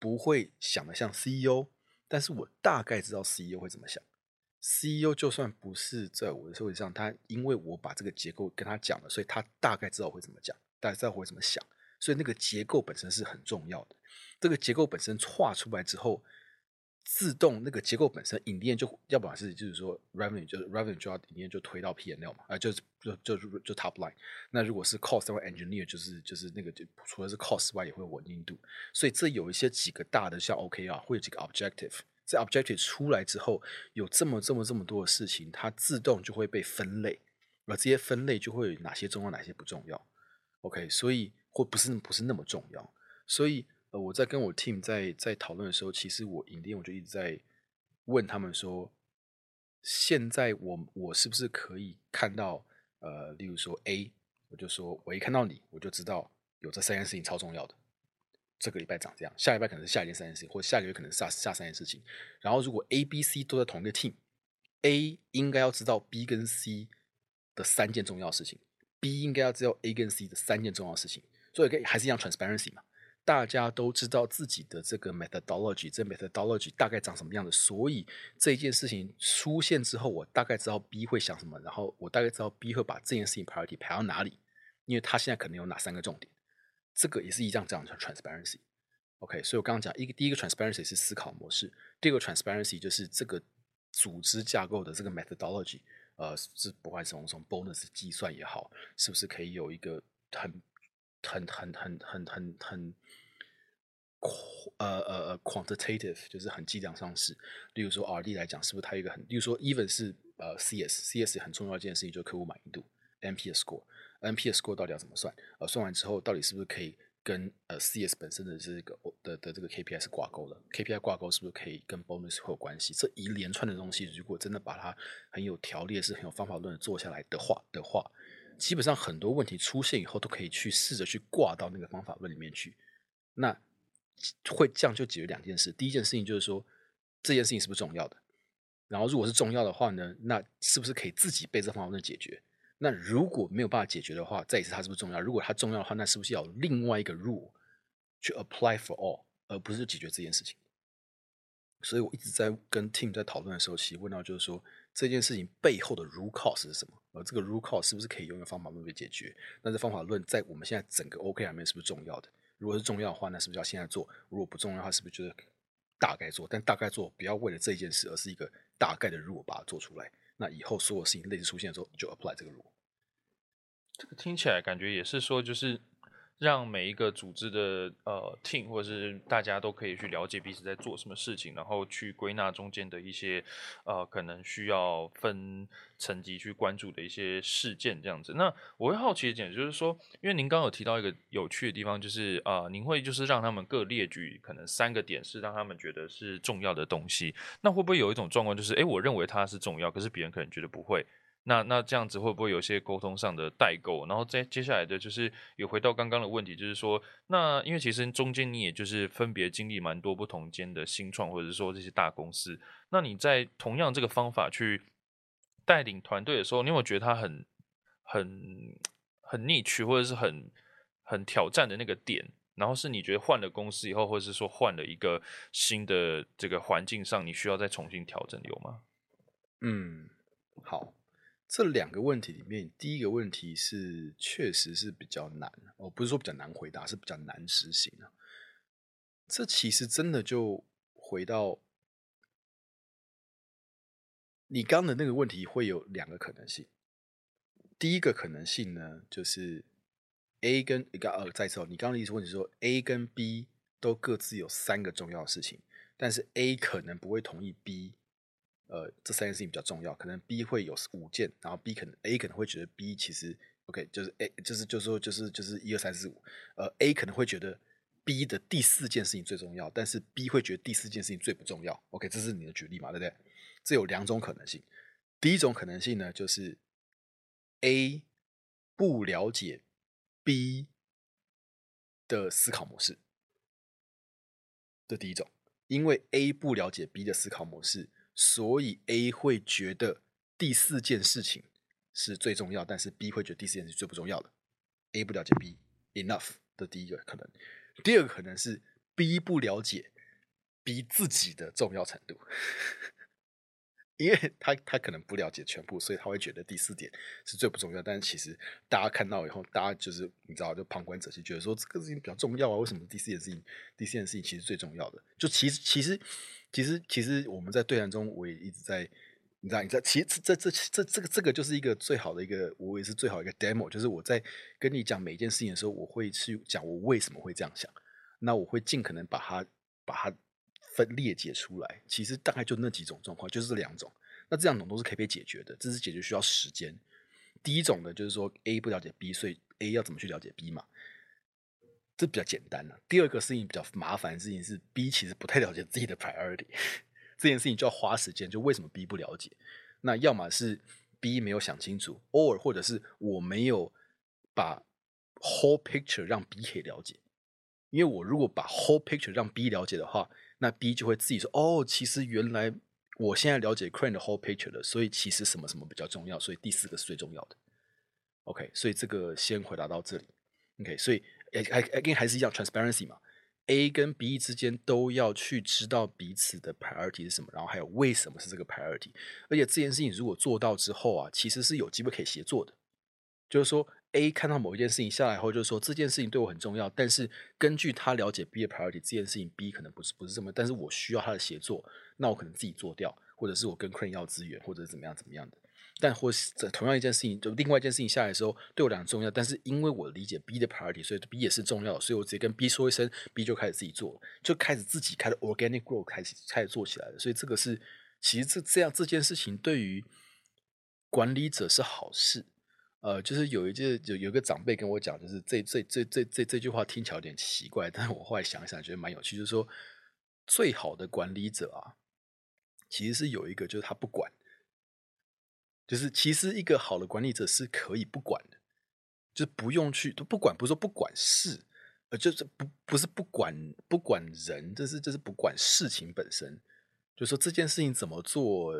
不会想的像 CEO，但是我大概知道 CEO 会怎么想。CEO 就算不是在我的社会上，他因为我把这个结构跟他讲了，所以他大概知道我会怎么讲，大概知道我会怎么想。所以那个结构本身是很重要的。这个结构本身画出来之后。自动那个结构本身，引链就要不然是就是说 revenue 就 revenue 就要引链就推到 P N L 嘛，啊，就就就就 top line。那如果是 cost 或 engineer，就是就是那个就除了是 cost 外，也会稳定度。所以这有一些几个大的像 OK 啊，会有几个 objective。在 objective 出来之后，有这么这么这么多的事情，它自动就会被分类，而这些分类就会哪些重要，哪些不重要。OK，所以或不是不是那么重要。所以呃，我在跟我 team 在在讨论的时候，其实我影店我就一直在问他们说，现在我我是不是可以看到呃，例如说 A，我就说我一看到你，我就知道有这三件事情超重要的。这个礼拜长这样，下礼拜可能是下一件三件事情，或下个月可能是下下三件事情。然后如果 A、B、C 都在同一个 team，A 应该要知道 B 跟 C 的三件重要事情，B 应该要知道 A 跟 C 的三件重要事情。所以还是一样 transparency 嘛，大家都知道自己的这个 methodology，这 methodology 大概长什么样子。所以这件事情出现之后，我大概知道 B 会想什么，然后我大概知道 B 会把这件事情 priority 排到哪里，因为他现在可能有哪三个重点。这个也是一样，这样叫 transparency。OK，所以我刚刚讲一个第一个 transparency 是思考模式，第二个 transparency 就是这个组织架构的这个 methodology，呃，是不管从从 bonus 计算也好，是不是可以有一个很很很很很很很呃呃呃 quantitative，就是很计量上市。例如说 RD 来讲，是不是它有一个很，例如说 even 是呃 CS，CS 很重要一件事情就是客户满意度，NPS score。NPS score 到底要怎么算？呃，算完之后到底是不是可以跟呃 CS 本身的这个的的这个 KPI 挂钩的？KPI 挂钩是不是可以跟 bonus 会有关系？这一连串的东西，如果真的把它很有条列、是很有方法论做下来的话的话，基本上很多问题出现以后都可以去试着去挂到那个方法论里面去。那会这样就解决两件事。第一件事情就是说这件事情是不是重要的？然后如果是重要的话呢，那是不是可以自己被这方法论解决？那如果没有办法解决的话，再一次它是不是重要？如果它重要的话，那是不是要另外一个 rule 去 apply for all，而不是解决这件事情？所以我一直在跟 team 在讨论的时候，其实问到就是说这件事情背后的 root cause 是什么？而这个 root cause 是不是可以用一个方法论去解决？那这方法论在我们现在整个 OK 里面是不是重要的？如果是重要的话，那是不是要现在做？如果不重要的话，是不是就是大概做？但大概做不要为了这件事，而是一个大概的 rule 把它做出来。那以后所有事情类似出现的时候，就 apply 这个 rule。这个听起来感觉也是说，就是让每一个组织的呃 team 或者是大家都可以去了解彼此在做什么事情，然后去归纳中间的一些呃可能需要分层级去关注的一些事件这样子。那我会好奇一点，就是说，因为您刚刚有提到一个有趣的地方，就是啊，您会就是让他们各列举可能三个点是让他们觉得是重要的东西。那会不会有一种状况，就是哎，我认为它是重要，可是别人可能觉得不会？那那这样子会不会有些沟通上的代沟？然后再接下来的就是有回到刚刚的问题，就是说，那因为其实中间你也就是分别经历蛮多不同间的新创，或者是说这些大公司，那你在同样这个方法去带领团队的时候，你有没有觉得它很很很逆曲，或者是很很挑战的那个点？然后是你觉得换了公司以后，或者是说换了一个新的这个环境上，你需要再重新调整有吗？嗯，好。这两个问题里面，第一个问题是确实是比较难，哦，不是说比较难回答，是比较难实行啊。这其实真的就回到你刚的那个问题，会有两个可能性。第一个可能性呢，就是 A 跟一个呃，再次，你刚刚的意思问题是说 A 跟 B 都各自有三个重要的事情，但是 A 可能不会同意 B。呃，这三件事情比较重要，可能 B 会有五件，然后 B 可能 A 可能会觉得 B 其实 OK，就是 A 就是就是说就是就是一二三四五，呃 A 可能会觉得 B 的第四件事情最重要，但是 B 会觉得第四件事情最不重要。OK，这是你的举例嘛，对不对？这有两种可能性。第一种可能性呢，就是 A 不了解 B 的思考模式，这第一种，因为 A 不了解 B 的思考模式。所以 A 会觉得第四件事情是最重要，但是 B 会觉得第四件事最不重要的。A 不了解 B enough 的第一个可能，第二个可能是 B 不了解 B 自己的重要程度，因为他他可能不了解全部，所以他会觉得第四点是最不重要。但是其实大家看到以后，大家就是你知道，就旁观者是觉得说这个事情比较重要啊。为什么第四件事情第四件事情其实最重要的？就其实其实。其实，其实我们在对谈中，我也一直在，你知道，你知道，其实这这这这个这个就是一个最好的一个，我也是最好一个 demo，就是我在跟你讲每一件事情的时候，我会去讲我为什么会这样想，那我会尽可能把它把它分裂解出来。其实大概就那几种状况，就是这两种。那这两种都是可以被解决的，这是解决需要时间。第一种呢，就是说 A 不了解 B，所以 A 要怎么去了解 B 嘛？这比较简单了。第二个事情比较麻烦的事情是，B 其实不太了解自己的 priority，这件事情就要花时间。就为什么 B 不了解？那要么是 B 没有想清楚，or 或者是我没有把 whole picture 让 B 可以了解。因为我如果把 whole picture 让 B 了解的话，那 B 就会自己说：“哦，其实原来我现在了解 Crane 的 whole picture 了，所以其实什么什么比较重要，所以第四个是最重要的。” OK，所以这个先回答到这里。OK，所以还还跟还是一样 transparency 嘛，A 跟 B 之间都要去知道彼此的 priority 是什么，然后还有为什么是这个 priority，而且这件事情如果做到之后啊，其实是有机会可以协作的，就是说。A 看到某一件事情下来后，就说这件事情对我很重要，但是根据他了解 B 的 priority，这件事情 B 可能不是不是这么，但是我需要他的协作，那我可能自己做掉，或者是我跟 Crane 要资源，或者怎么样怎么样的。但或是同样一件事情，就另外一件事情下来的时候，对我俩重要，但是因为我理解 B 的 priority，所以 B 也是重要，所以我直接跟 B 说一声，B 就开始自己做，就开始自己开始 organic grow，开始开始做起来了。所以这个是其实这这样这件事情对于管理者是好事。呃，就是有一件有有个长辈跟我讲，就是这这这这这这句话听起来有点奇怪，但是我后来想想觉得蛮有趣，就是说最好的管理者啊，其实是有一个就是他不管，就是其实一个好的管理者是可以不管的，就是不用去都不管，不是说不管事，呃，就是不不是不管不管人，这是这是不管事情本身，就说这件事情怎么做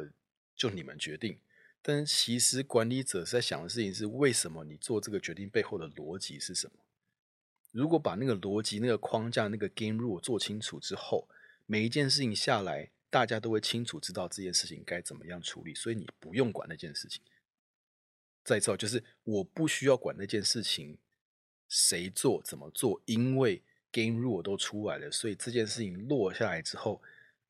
就你们决定。但其实管理者在想的事情是：为什么你做这个决定背后的逻辑是什么？如果把那个逻辑、那个框架、那个 game rule 做清楚之后，每一件事情下来，大家都会清楚知道这件事情该怎么样处理，所以你不用管那件事情。再造就是我不需要管那件事情谁做、怎么做，因为 game rule 都出来了，所以这件事情落下来之后。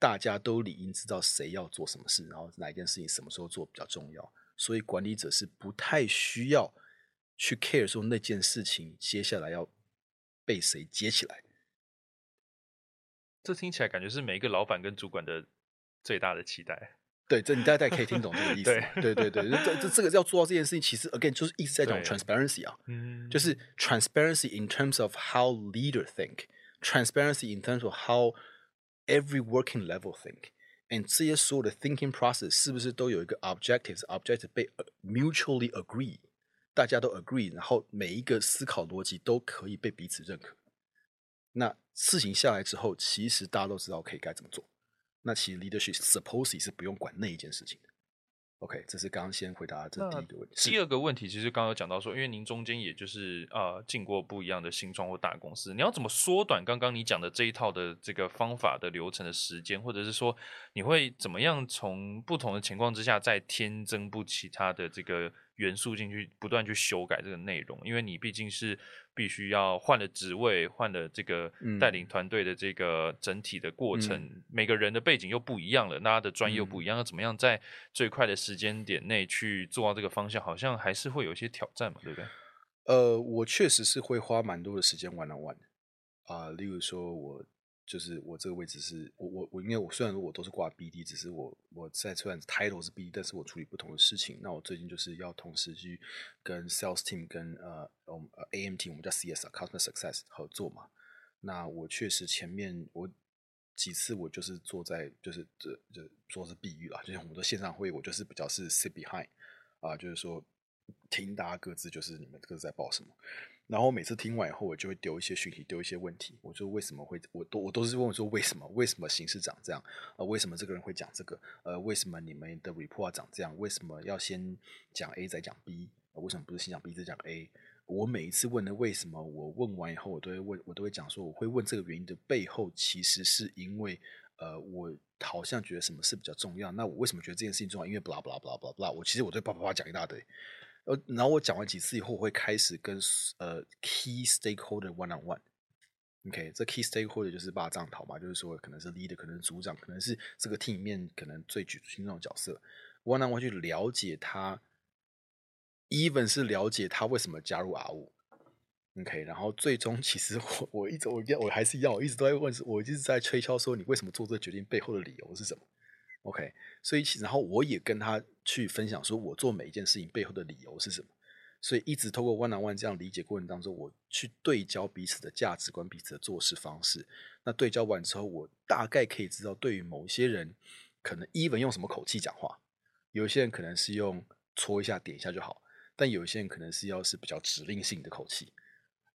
大家都理应知道谁要做什么事，然后哪一件事情什么时候做比较重要，所以管理者是不太需要去 care 说那件事情接下来要被谁接起来。这听起来感觉是每一个老板跟主管的最大的期待。对，这你大概可以听懂这个意思。对对对，这这这个要做到这件事情，其实 again 就是一直在讲 transparency 啊，就是 transparency in terms of how leader think，transparency in terms of how Every working level think，and 这些所有的 thinking process 是不是都有一个 objective？objective 被 mutually agree，大家都 agree，然后每一个思考逻辑都可以被彼此认可。那事情下来之后，其实大家都知道可以该怎么做。那其实 leadership supposedly 是不用管那一件事情的。 OK，这是刚刚先回答这第一个问题。第二个问题其实刚刚讲到说，因为您中间也就是呃进过不一样的新创或大公司，你要怎么缩短刚刚你讲的这一套的这个方法的流程的时间，或者是说你会怎么样从不同的情况之下再添增不其他的这个元素进去，不断去修改这个内容？因为你毕竟是。必须要换了职位，换了这个带领团队的这个整体的过程，每个人的背景又不一样了，大家的专业又不一样，要怎么样在最快的时间点内去做到这个方向，好像还是会有一些挑战嘛，对不对？呃，我确实是会花蛮多的时间玩来玩啊，例如说我。就是我这个位置是我我我，因为我虽然我都是挂 BD，只是我我在虽然 title 是 BD，但是我处理不同的事情。那我最近就是要同时去跟 sales team 跟呃我们呃 AMT，我们叫 CS customer success 合作嘛。那我确实前面我几次我就是坐在就是这就说是避雨了，就像我们的线上会议，我就是比较是 sit behind 啊，就是说听大家各自就是你们各自在报什么。然后每次听完以后，我就会丢一些讯息，丢一些问题。我说为什么会，我都我都是问我说为什么？为什么形式长这样？呃，为什么这个人会讲这个？呃，为什么你们的 report 长这样？为什么要先讲 A 再讲 B？为什么不是先讲 B 再讲 A？我每一次问的为什么，我问完以后，我都会问，我都会讲说，我会问这个原因的背后，其实是因为，呃，我好像觉得什么事比较重要。那我为什么觉得这件事情重要？因为 blah blah blah blah blah。我其实我对叭叭叭讲一大堆。呃，然后我讲完几次以后，我会开始跟呃 key stakeholder one on one。OK，这 key stakeholder 就是霸藏头嘛，就是说可能是 leader，可能是组长，可能是这个 team 里面可能最举足轻重的角色。one on one 去了解他，even 是了解他为什么加入 R 五。OK，然后最终其实我我一直我我还是一样，我一直都在问，我一直在吹敲说你为什么做这决定背后的理由是什么。OK，所以然后我也跟他去分享，说我做每一件事情背后的理由是什么。所以一直透过 one on one 这样理解过程当中，我去对焦彼此的价值观、彼此的做事方式。那对焦完之后，我大概可以知道，对于某些人，可能 even 用什么口气讲话，有些人可能是用戳一下、点一下就好，但有些人可能是要是比较指令性的口气。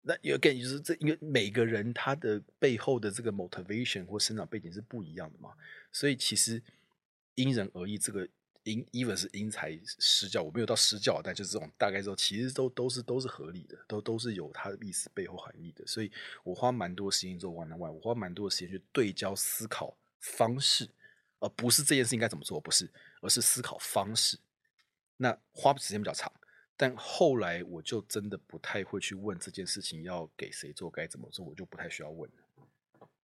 那有感觉就是这，因为每个人他的背后的这个 motivation 或生长背景是不一样的嘛，所以其实因人而异。这个因 even 是因材施教，我没有到施教，但就是这种大概说，其实都都是都是合理的，都都是有它的意思背后含义的。所以我花蛮多时间做 one on one，我花蛮多的时间去对焦思考方式，而不是这件事应该怎么做，不是，而是思考方式。那花时间比较长。但后来我就真的不太会去问这件事情要给谁做，该怎么做，我就不太需要问了。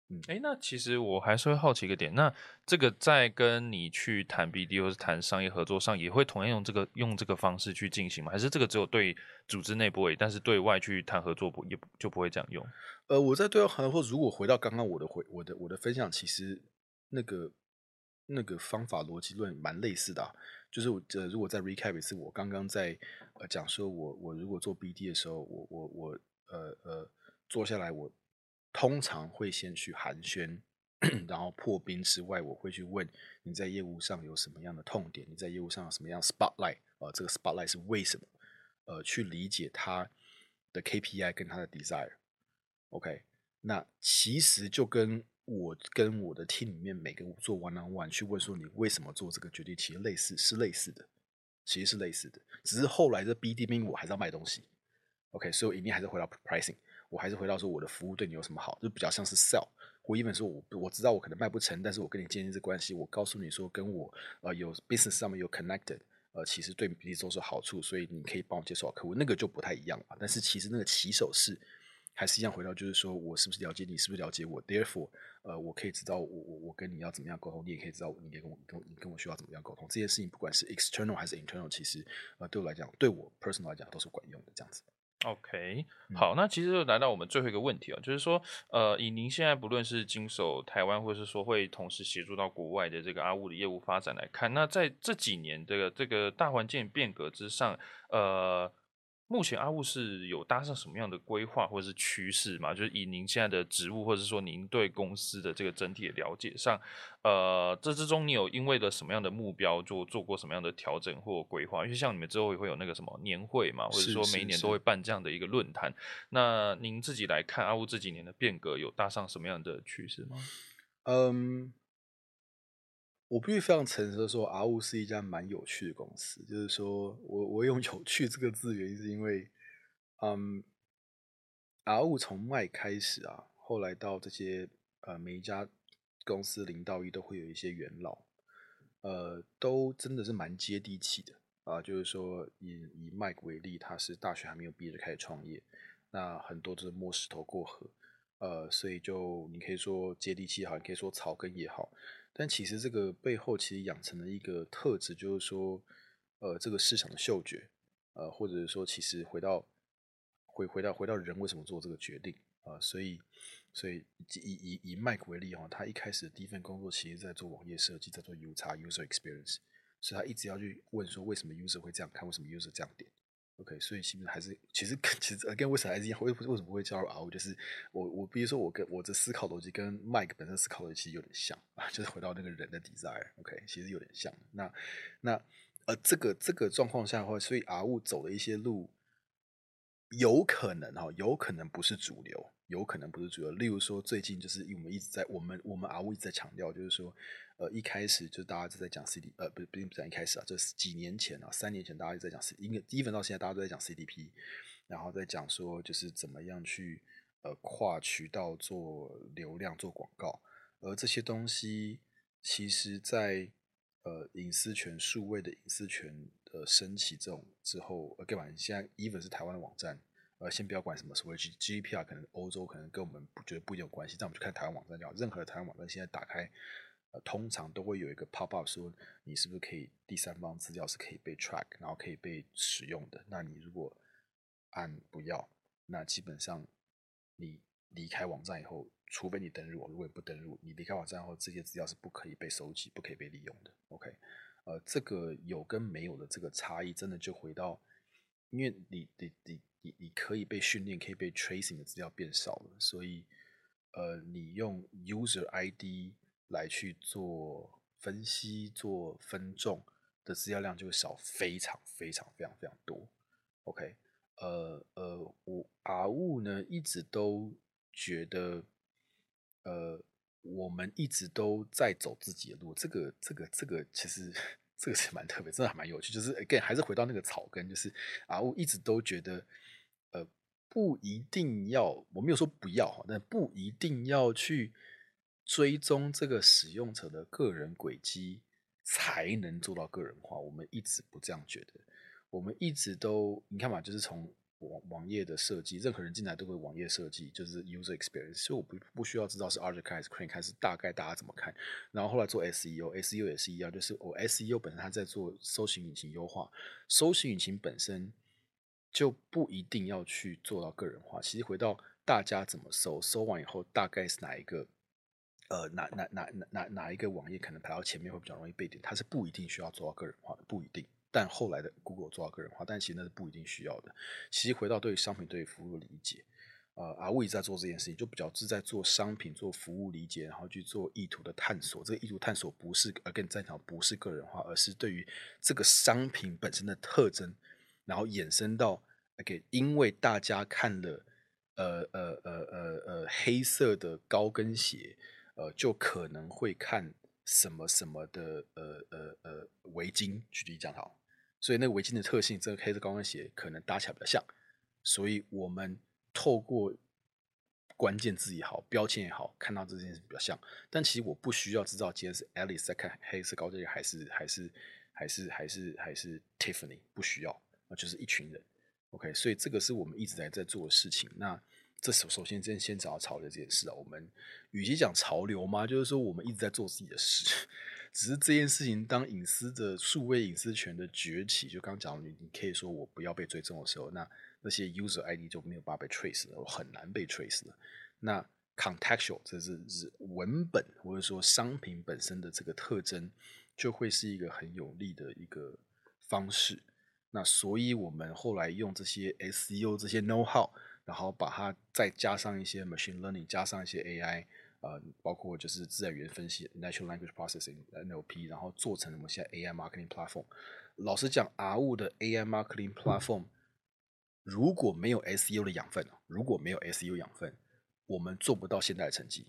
嗯，哎，那其实我还是会好奇一个点，那这个在跟你去谈 BD 或是谈商业合作上，也会同样用这个用这个方式去进行吗？还是这个只有对组织内部而已，但是对外去谈合作不也就不会这样用？呃，我在对外合作，如果回到刚刚我的回我的我的分享，其实那个那个方法逻辑论蛮类似的。就是我呃，如果再 recap 一次，我刚刚在呃讲说，我我如果做 BD 的时候，我我我呃呃坐下来，我通常会先去寒暄，然后破冰之外，我会去问你在业务上有什么样的痛点，你在业务上有什么样 spotlight 呃？这个 spotlight 是为什么？呃，去理解他的 KPI 跟他的 desire。OK，那其实就跟。我跟我的 team 里面每个做 one on one 去问说你为什么做这个决定，其实类似是类似的，其实是类似的，只是后来的 BDM 我还是要卖东西，OK，所以我一定还是回到 pricing，我还是回到说我的服务对你有什么好，就比较像是 sell。我一本说我我知道我可能卖不成，但是我跟你建立这关系，我告诉你说跟我呃有 business 上面有 connected，呃其实对彼此都是好处，所以你可以帮我介绍客户，那个就不太一样了。但是其实那个起手是。还是一样回到，就是说我是不是了解你，是不是了解我？Therefore，呃，我可以知道我我我跟你要怎么样沟通，你也可以知道你跟我跟你跟我需要怎么样沟通。这件事情不管是 external 还是 internal，其实呃对我来讲，对我 personal 来讲都是管用的。这样子。OK，好，那其实就来到我们最后一个问题啊，就是说，呃，以您现在不论是经手台湾，或者是说会同时协助到国外的这个阿物的业务发展来看，那在这几年这个这个大环境变革之上，呃。目前阿雾是有搭上什么样的规划或者是趋势嘛？就是以您现在的职务，或者是说您对公司的这个整体的了解上，呃，这之中你有因为了什么样的目标做做过什么样的调整或规划？因为像你们之后也会有那个什么年会嘛，或者说每一年都会办这样的一个论坛。那您自己来看阿雾这几年的变革，有搭上什么样的趋势吗？嗯。我必须非常诚实的说，R 五是一家蛮有趣的公司。就是说我我用“有趣”这个字，原因是因为，嗯阿五从卖开始啊，后来到这些呃每一家公司零到一都会有一些元老，呃，都真的是蛮接地气的啊。就是说以以 Mike 为例，他是大学还没有毕业就开始创业，那很多都是摸石头过河，呃，所以就你可以说接地气好，你可以说草根也好。但其实这个背后其实养成了一个特质，就是说，呃，这个市场的嗅觉，呃，或者是说，其实回到回回到回到人为什么做这个决定啊？所以，所以以以以麦克为例哈，他一开始第一份工作其实在做网页设计，在做 U 叉 User Experience，所以他一直要去问说，为什么 User 会这样看，为什么 User 这样点？OK，所以其实还是其实其实跟为什么还是一样，为为什么会加入 R？就是我我比如说我跟我的思考逻辑跟 Mike 本身思考逻辑其实有点像啊，就是回到那个人的 desire。OK，其实有点像。那那呃这个这个状况下的话，所以 R 物走的一些路，有可能哈，有可能不是主流，有可能不是主流。例如说最近就是我们一直在我们我们 R 物一直在强调，就是说。呃，一开始就大家就在讲 C D，呃，不是不是不是一开始啊，这是几年前啊，三年前大家就在讲 C，应该第一份到现在大家都在讲 C D P，然后在讲说就是怎么样去呃跨渠道做流量做广告，而这些东西其实在呃隐私权数位的隐私权的升起这种之后，呃，干嘛？现在 even 是台湾的网站，呃，先不要管什么所谓 G G P R，可能欧洲可能跟我们不觉得不一有关系，但我们就看台湾网站就好，任何的台湾网站现在打开。通常都会有一个 pop up 说，你是不是可以第三方资料是可以被 track，然后可以被使用的。那你如果按不要，那基本上你离开网站以后，除非你登录，如果你不登录，你离开网站后，这些资料是不可以被收集、不可以被利用的。OK，呃，这个有跟没有的这个差异，真的就回到因为你你你你你可以被训练，可以被 tracing 的资料变少了，所以呃，你用 user ID 来去做分析、做分众的资料量就会少非常非常非常非常多。OK，呃呃，我阿雾呢一直都觉得，呃，我们一直都在走自己的路，这个这个这个其实。这个是蛮特别，真的还蛮有趣。就是 again 还是回到那个草根，就是啊，我一直都觉得，呃，不一定要，我没有说不要哈，但不一定要去追踪这个使用者的个人轨迹才能做到个人化。我们一直不这样觉得，我们一直都你看嘛，就是从。网网页的设计，任何人进来都会网页设计，就是 user experience，所以我不不需要知道是 a r c h i t e 还是 Crane，看是大概大家怎么看。然后后来做 SEO，SEO 也是一样，就是我 SEO 本身它在做搜寻引擎优化，搜寻引擎本身就不一定要去做到个人化。其实回到大家怎么搜，搜完以后大概是哪一个，呃，哪哪哪哪哪哪一个网页可能排到前面会比较容易被点，它是不一定需要做到个人化，不一定。但后来的 Google 做到个人化，但其实那是不一定需要的。其实回到对于商品、对于服务的理解，呃，阿伟在做这件事情，就比较是在做商品、做服务理解，然后去做意图的探索。这个意图探索不是呃跟在讲不是个人化，而是对于这个商品本身的特征，然后衍生到 OK，因为大家看了呃呃呃呃呃黑色的高跟鞋，呃，就可能会看什么什么的呃呃呃围巾。举例讲好。所以那个围巾的特性，这个黑色高跟鞋可能搭起来比较像，所以我们透过关键字也好，标签也好，看到这件事比较像。但其实我不需要知道今天是 Alice 在看黑色高跟鞋，还是还是还是还是还是 Tiffany，不需要，那就是一群人。OK，所以这个是我们一直在在做的事情。那这首首先先先找到潮流这件事啊，我们与其讲潮流嘛，就是说我们一直在做自己的事。只是这件事情，当隐私的数位隐私权的崛起，就刚讲你，你可以说我不要被追踪的时候，那那些 user ID 就没有办法被 trace 了，很难被 trace 了。那 contextual 这是是文本或者说商品本身的这个特征，就会是一个很有利的一个方式。那所以我们后来用这些 SEO 这些 know how，然后把它再加上一些 machine learning，加上一些 AI。呃，包括就是自然语言分析 （Natural Language Processing，NLP），然后做成我们现在 AI Marketing Platform。老实讲，R 五的 AI Marketing Platform 如果没有 SEO 的养分，如果没有 SEO 养分，我们做不到现在的成绩。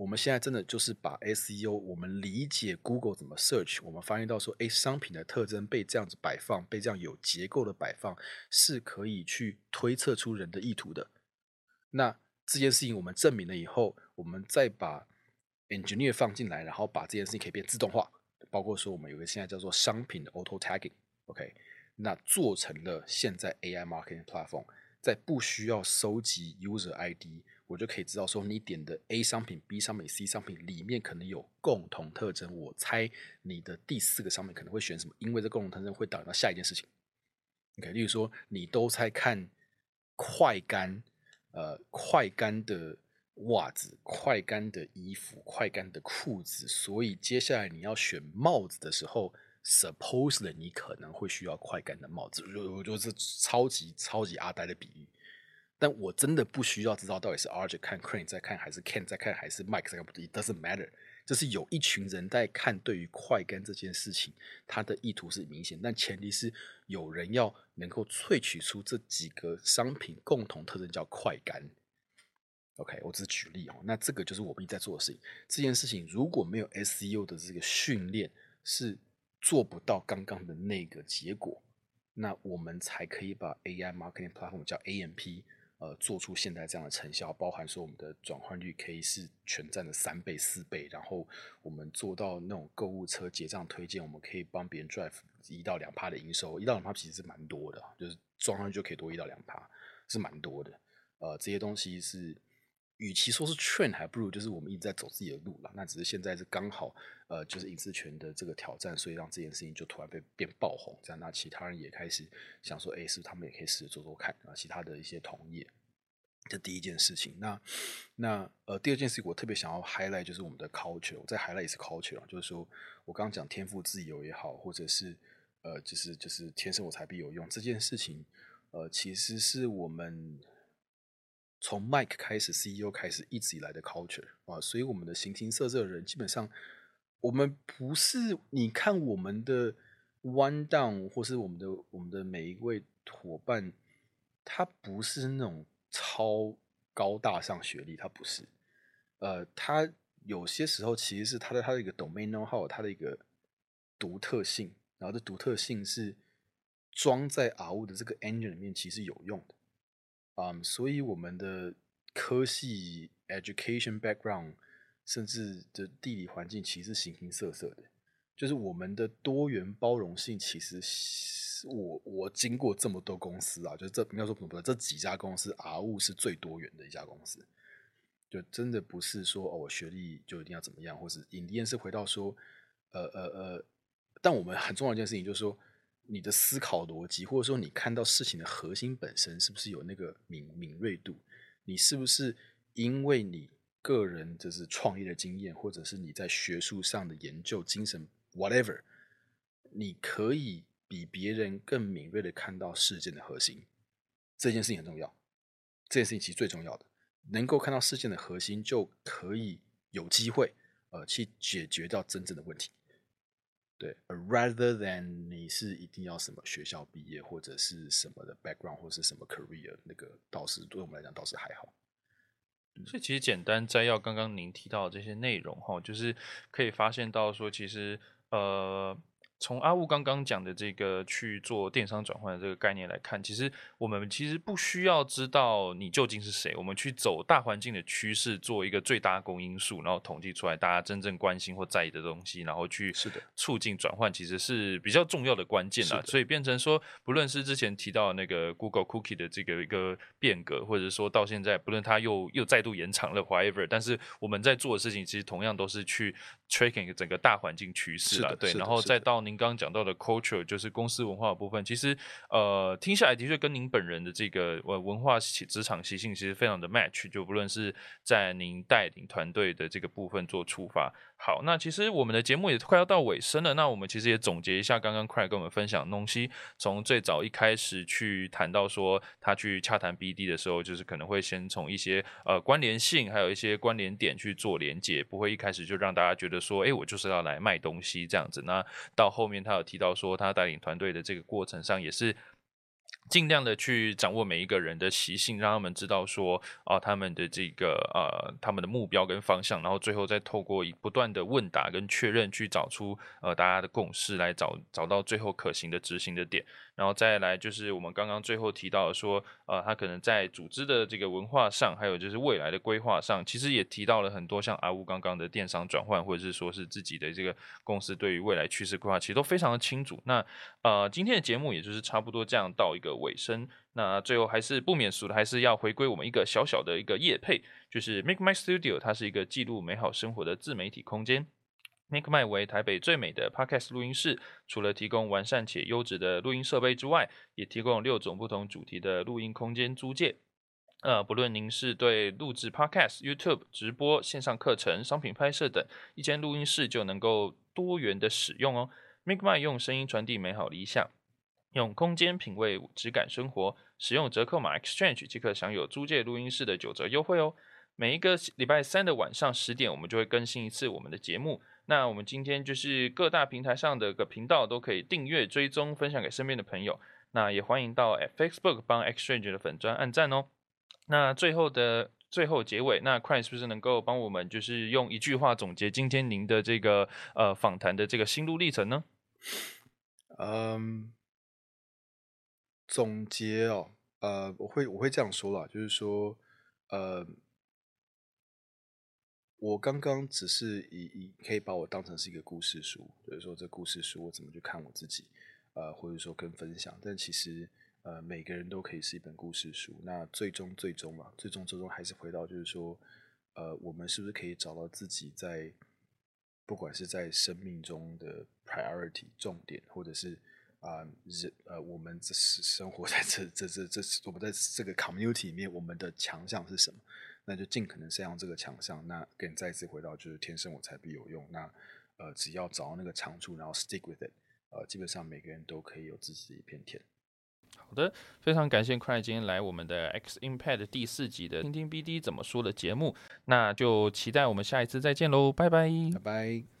我们现在真的就是把 SEO，我们理解 Google 怎么 search，我们发现到说，哎，商品的特征被这样子摆放，被这样有结构的摆放，是可以去推测出人的意图的。那这件事情我们证明了以后，我们再把 engineer 放进来，然后把这件事情可以变自动化，包括说我们有个现在叫做商品的 auto tagging，OK，那做成了现在 AI marketing platform，在不需要收集 user ID，我就可以知道说你点的 A 商品、B 商品、C 商品里面可能有共同特征，我猜你的第四个商品可能会选什么，因为这共同特征会导到下一件事情。OK，例如说你都在看快干。呃，快干的袜子、快干的衣服、快干的裤子，所以接下来你要选帽子的时候，supposedly 你可能会需要快干的帽子。我我就是超级超级阿呆的比喻，但我真的不需要知道到底是 R J 看 Crane 在看，还是 Ken 在看，还是 Mike 在看，It doesn't matter。就是有一群人在看，对于快干这件事情，他的意图是明显，但前提是有人要能够萃取出这几个商品共同特征，叫快干。OK，我只是举例哦，那这个就是我们在做的事情。这件事情如果没有 SEO 的这个训练，是做不到刚刚的那个结果。那我们才可以把 AI marketing platform 叫 AMP。呃，做出现在这样的成效，包含说我们的转换率可以是全站的三倍、四倍，然后我们做到那种购物车结账推荐，我们可以帮别人 drive 一到两趴的营收，一到两趴其实是蛮多的，就是装上去就可以多一到两趴，是蛮多的。呃，这些东西是。与其说是劝，还不如就是我们一直在走自己的路了。那只是现在是刚好，呃，就是隐私权的这个挑战，所以让这件事情就突然被变爆红。这样，那其他人也开始想说，哎，是不是他们也可以试着做做看啊？其他的一些同业，这第一件事情。那那呃，第二件事情我特别想要 highlight 就是我们的 culture。我在 highlight 也是 culture，就是说我刚刚讲天赋自由也好，或者是呃，就是就是天生我材必有用这件事情，呃，其实是我们从 Mike 开始，CEO 开始一直以来的 culture 啊，所以我们的形形色色的人，基本上我们不是你看我们的 One Down 或是我们的我们的每一位伙伴，他不是那种超高大上学历，他不是，呃，他有些时候其实是他的他的一个 domain know how，他的一个独特性，然后这独特性是装在 R 物的这个 engine 里面，其实有用的。嗯，所以我们的科系 education background，甚至的地理环境，其实形形色色的。就是我们的多元包容性，其实我我经过这么多公司啊，就这应该说不不这几家公司，R 物是最多元的一家公司。就真的不是说哦，我学历就一定要怎么样，或是影帝是回到说，呃呃呃，但我们很重要一件事情就是说。你的思考逻辑，或者说你看到事情的核心本身，是不是有那个敏敏锐度？你是不是因为你个人就是创业的经验，或者是你在学术上的研究精神，whatever，你可以比别人更敏锐的看到事件的核心？这件事情很重要，这件事情其实最重要的，能够看到事件的核心，就可以有机会呃去解决掉真正的问题。对，rather than 你是一定要什么学校毕业或者是什么的 background 或者是什么 career，那个倒是对我们来讲倒是还好。所以其实简单摘要刚刚您提到的这些内容哈，就是可以发现到说，其实呃。从阿雾刚刚讲的这个去做电商转换的这个概念来看，其实我们其实不需要知道你究竟是谁，我们去走大环境的趋势，做一个最大公因数，然后统计出来大家真正关心或在意的东西，然后去是的促进转换，其实是比较重要的关键啦。所以变成说，不论是之前提到那个 Google Cookie 的这个一个变革，或者说到现在，不论它又又再度延长了 whatever，但是我们在做的事情其实同样都是去 tracking 整个大环境趋势啦。对，然后再到您刚刚讲到的 culture 就是公司文化的部分，其实呃听下来的确跟您本人的这个文化职场习性其实非常的 match，就不论是在您带领团队的这个部分做出发。好，那其实我们的节目也快要到尾声了。那我们其实也总结一下刚刚 Craig 跟我们分享的东西。从最早一开始去谈到说他去洽谈 BD 的时候，就是可能会先从一些呃关联性，还有一些关联点去做连接，不会一开始就让大家觉得说，哎，我就是要来卖东西这样子。那到后面他有提到说，他带领团队的这个过程上也是。尽量的去掌握每一个人的习性，让他们知道说啊，他们的这个呃，他们的目标跟方向，然后最后再透过不断的问答跟确认，去找出呃大家的共识，来找找到最后可行的执行的点。然后再来就是我们刚刚最后提到说，呃，他可能在组织的这个文化上，还有就是未来的规划上，其实也提到了很多像阿乌刚刚的电商转换，或者是说是自己的这个公司对于未来趋势规划，其实都非常的清楚。那呃，今天的节目也就是差不多这样到一个尾声。那最后还是不免俗的，还是要回归我们一个小小的一个业配，就是 Make My Studio，它是一个记录美好生活的自媒体空间。Make My 为台北最美的 Podcast 录音室，除了提供完善且优质的录音设备之外，也提供六种不同主题的录音空间租借。呃，不论您是对录制 Podcast、YouTube 直播、线上课程、商品拍摄等，一间录音室就能够多元的使用哦。Make My 用声音传递美好理想，用空间品味质感生活。使用折扣码 Exchange 即可享有租借录音室的九折优惠哦。每一个礼拜三的晚上十点，我们就会更新一次我们的节目。那我们今天就是各大平台上的个频道都可以订阅、追踪、分享给身边的朋友。那也欢迎到 Facebook 帮 Xchange 的粉砖按赞哦。那最后的最后结尾，那 Cry 是不是能够帮我们就是用一句话总结今天您的这个呃访谈的这个心路历程呢？嗯，总结哦，呃，我会我会这样说啦，就是说，呃。我刚刚只是以以可以把我当成是一个故事书，就是说这故事书我怎么去看我自己，呃，或者说跟分享。但其实呃，每个人都可以是一本故事书。那最终最终嘛，最终最终还是回到就是说，呃，我们是不是可以找到自己在不管是在生命中的 priority 重点，或者是啊人呃，我们这是生活在这这这这我们在这个 community 里面，我们的强项是什么？那就尽可能善用这个强项。那跟再次回到就是天生我材必有用。那呃，只要找到那个长处，然后 stick with it，呃，基本上每个人都可以有自己的一片天。好的，非常感谢 Cry 今天来我们的 X Impact 第四集的听听 BD 怎么说的节目，那就期待我们下一次再见喽，拜拜。拜拜。